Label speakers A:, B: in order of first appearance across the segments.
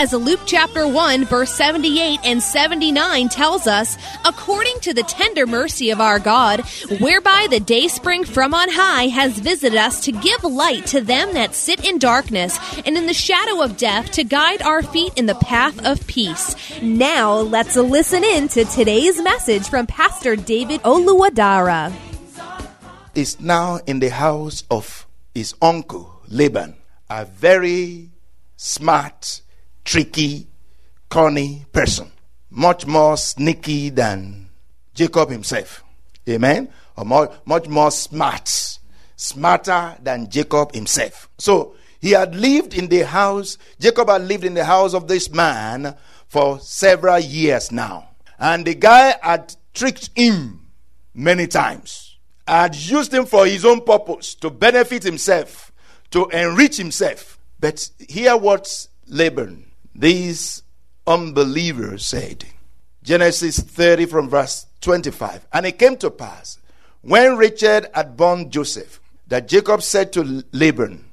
A: As Luke chapter 1, verse 78 and 79 tells us, according to the tender mercy of our God, whereby the day spring from on high has visited us to give light to them that sit in darkness and in the shadow of death to guide our feet in the path of peace. Now let's listen in to today's message from Pastor David Oluwadara.
B: is now in the house of his uncle Laban, a very smart, tricky, cunning person, much more sneaky than Jacob himself. Amen. Or more, much more smart, smarter than Jacob himself. So he had lived in the house, Jacob had lived in the house of this man for several years now. And the guy had tricked him many times had used him for his own purpose to benefit himself, to enrich himself. But hear what Laban, these unbelievers, said. Genesis 30 from verse 25. And it came to pass when Rachel had born Joseph that Jacob said to Laban,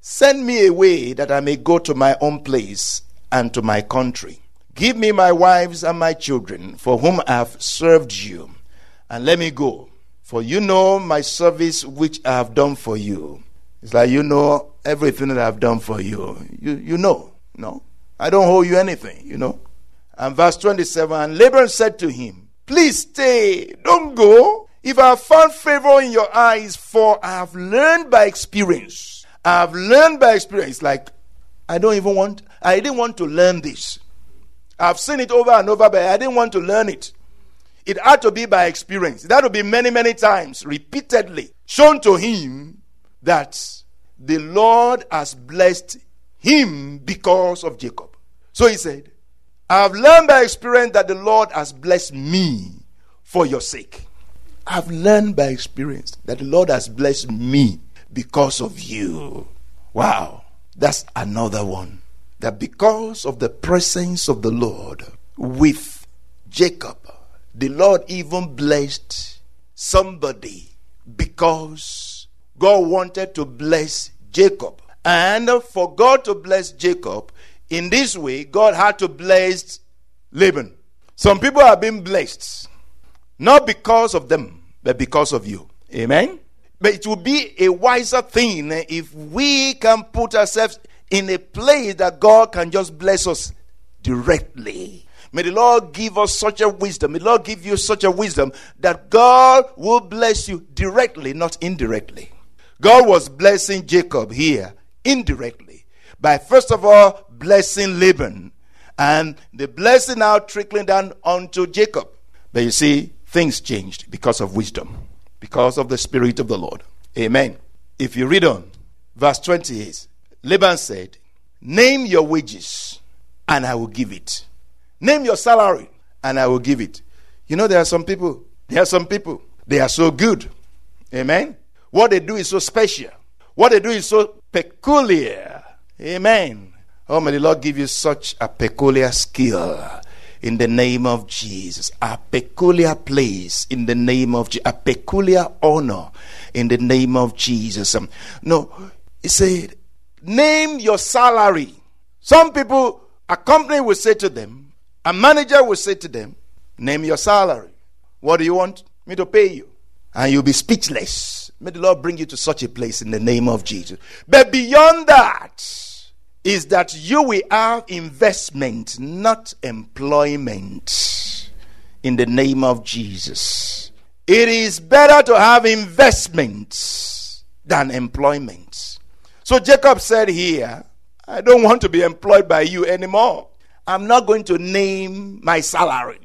B: Send me away that I may go to my own place and to my country. Give me my wives and my children, for whom I have served you, and let me go. For you know my service which I have done for you. It's like you know everything that I've done for you. You, you know, no? I don't owe you anything, you know? And verse 27 And Laban said to him, Please stay, don't go. If I have found favor in your eyes, for I have learned by experience. I have learned by experience. Like, I don't even want, I didn't want to learn this. I've seen it over and over, but I didn't want to learn it. It had to be by experience. That to be many, many times, repeatedly, shown to him that the Lord has blessed him because of Jacob. So he said, I have learned by experience that the Lord has blessed me for your sake. I've learned by experience that the Lord has blessed me because of you. Wow. That's another one. That because of the presence of the Lord with Jacob, the Lord even blessed somebody because God wanted to bless Jacob. And for God to bless Jacob in this way, God had to bless Laban. Some people have been blessed not because of them, but because of you. Amen. But it would be a wiser thing if we can put ourselves in a place that God can just bless us directly. May the Lord give us such a wisdom. May the Lord give you such a wisdom that God will bless you directly, not indirectly. God was blessing Jacob here indirectly by first of all blessing Laban and the blessing now trickling down onto Jacob. But you see, things changed because of wisdom, because of the Spirit of the Lord. Amen. If you read on, verse 28, Laban said, Name your wages and I will give it. Name your salary and I will give it. You know, there are some people, there are some people, they are so good. Amen. What they do is so special. What they do is so peculiar. Amen. Oh, may the Lord give you such a peculiar skill in the name of Jesus. A peculiar place in the name of Jesus. A peculiar honor in the name of Jesus. Um, no, he said, name your salary. Some people, a company will say to them, a manager will say to them, name your salary. What do you want me to pay you? And you'll be speechless May the Lord bring you to such a place in the name of Jesus. But beyond that, is that you will have investment, not employment, in the name of Jesus. It is better to have investments than employment. So Jacob said here, I don't want to be employed by you anymore. I'm not going to name my salary.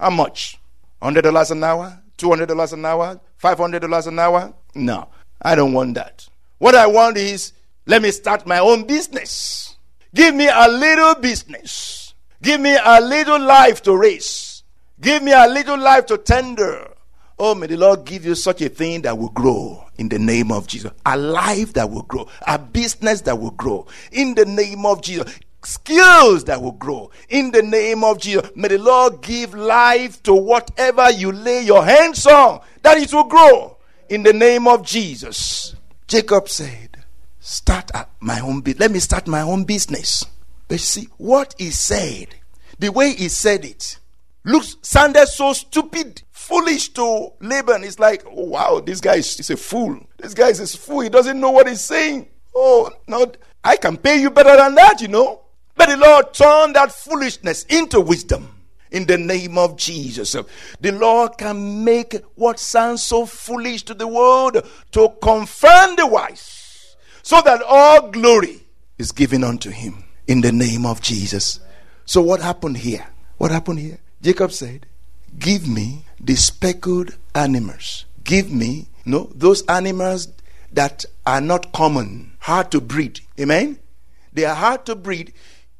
B: How much? $100 an hour? $200 an hour? $500 an hour? No, I don't want that. What I want is let me start my own business. Give me a little business. Give me a little life to raise. Give me a little life to tender. Oh, may the Lord give you such a thing that will grow in the name of Jesus. A life that will grow. A business that will grow in the name of Jesus. Skills that will grow in the name of Jesus. May the Lord give life to whatever you lay your hands on, that it will grow in the name of Jesus. Jacob said, Start my own business. Let me start my own business. But see, what he said, the way he said it, looks sounded so stupid, foolish to Laban. It's like, oh, wow, this guy is, a fool. This guy is a fool. He doesn't know what he's saying. Oh, no, I can pay you better than that, you know. But the Lord turned that foolishness into wisdom in the name of Jesus. The Lord can make what sounds so foolish to the world to confirm the wise, so that all glory is given unto him in the name of Jesus. So, what happened here? What happened here? Jacob said, Give me the speckled animals. Give me, no, those animals that are not common, hard to breed. Amen? They are hard to breed.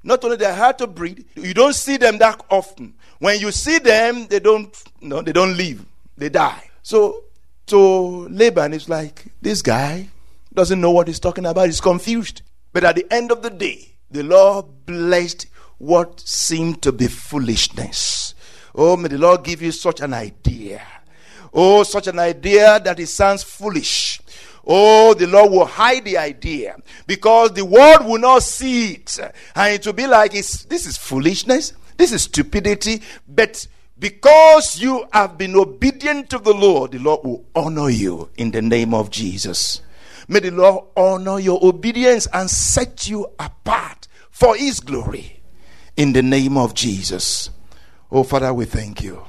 B: Not only they're hard to breed, you don't see them that often. When you see them, they don't no, they don't live. They die. So to Laban, it's like this guy doesn't know what he's talking about, he's confused. But at the end of the day, the Lord blessed what seemed to be foolishness. Oh, may the Lord give you such an idea. Oh, such an idea that it sounds foolish. Oh, the Lord will hide the idea because the world will not see it. And it will be like, it's, this is foolishness, this is stupidity. But because you have been obedient to the Lord, the Lord will honor you in the name of Jesus. May the Lord honor your obedience and set you apart for His glory in the name of Jesus. Oh, Father, we thank you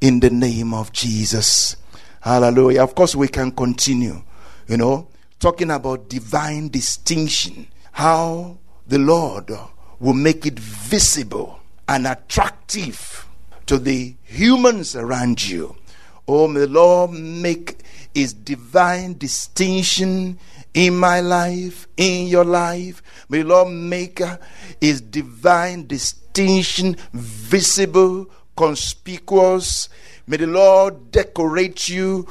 B: in the name of Jesus. Hallelujah. Of course, we can continue you know, talking about divine distinction, how the Lord will make it visible and attractive to the humans around you. Oh, may the Lord make his divine distinction in my life, in your life. May the Lord make uh, his divine distinction visible, conspicuous. May the Lord decorate you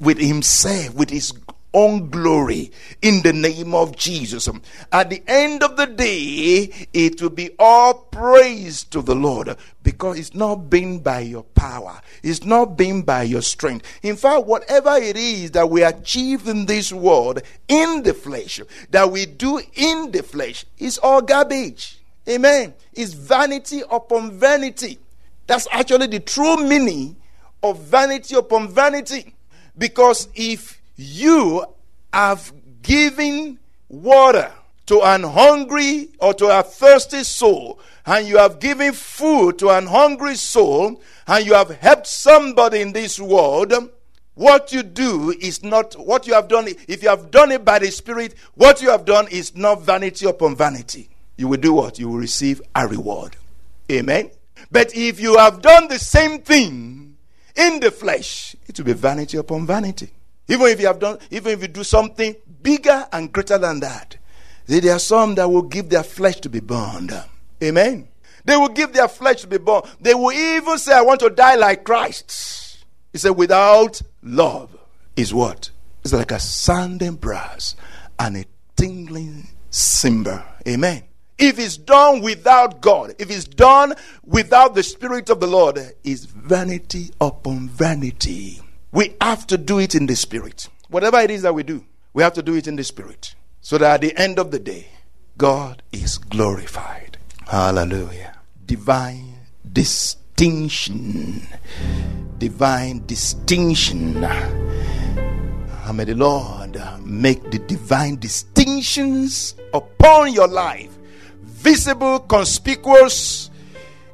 B: with himself, with his own glory in the name of Jesus. At the end of the day, it will be all praise to the Lord because it's not been by your power, it's not been by your strength. In fact, whatever it is that we achieve in this world in the flesh, that we do in the flesh, is all garbage. Amen. It's vanity upon vanity. That's actually the true meaning of vanity upon vanity. Because if you have given water to an hungry or to a thirsty soul, and you have given food to an hungry soul, and you have helped somebody in this world, what you do is not what you have done. If you have done it by the Spirit, what you have done is not vanity upon vanity. You will do what? You will receive a reward. Amen. But if you have done the same thing in the flesh, it will be vanity upon vanity. Even if you have done, even if you do something bigger and greater than that, there are some that will give their flesh to be burned. Amen. They will give their flesh to be burned. They will even say, I want to die like Christ. He said, without love is what? It's like a sounding brass and a tingling cymbal. Amen. If it's done without God, if it's done without the Spirit of the Lord, is vanity upon vanity. We have to do it in the Spirit. Whatever it is that we do, we have to do it in the Spirit. So that at the end of the day, God is glorified. Hallelujah. Divine distinction. Divine distinction. And may the Lord uh, make the divine distinctions upon your life visible, conspicuous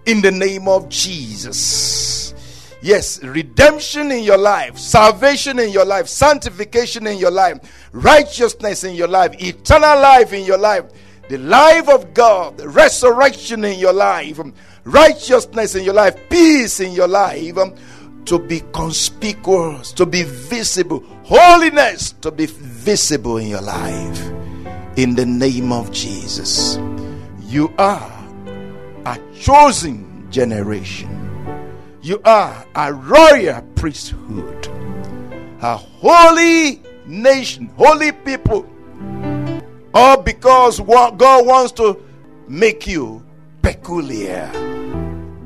B: in the name of Jesus. Yes, redemption in your life, salvation in your life, sanctification in your life, righteousness in your life, eternal life in your life, the life of God, resurrection in your life, righteousness in your life, peace in your life, to be conspicuous, to be visible, holiness to be visible in your life. In the name of Jesus, you are a chosen generation. You are a royal priesthood, a holy nation, holy people. All because God wants to make you peculiar,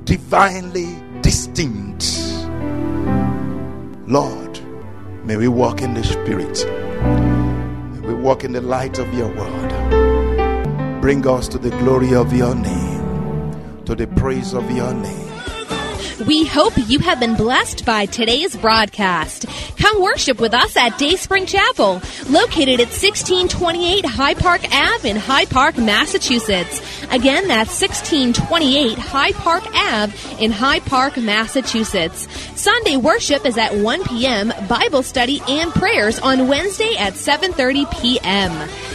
B: divinely distinct. Lord, may we walk in the Spirit. May we walk in the light of your word. Bring us to the glory of your name, to the praise of your name.
A: We hope you have been blessed by today's broadcast. Come worship with us at Dayspring Chapel, located at 1628 Hyde Park Ave in Hyde Park, Massachusetts. Again, that's 1628 Hyde Park Ave in Hyde Park, Massachusetts. Sunday worship is at 1 p.m., Bible study and prayers on Wednesday at 7:30 p.m.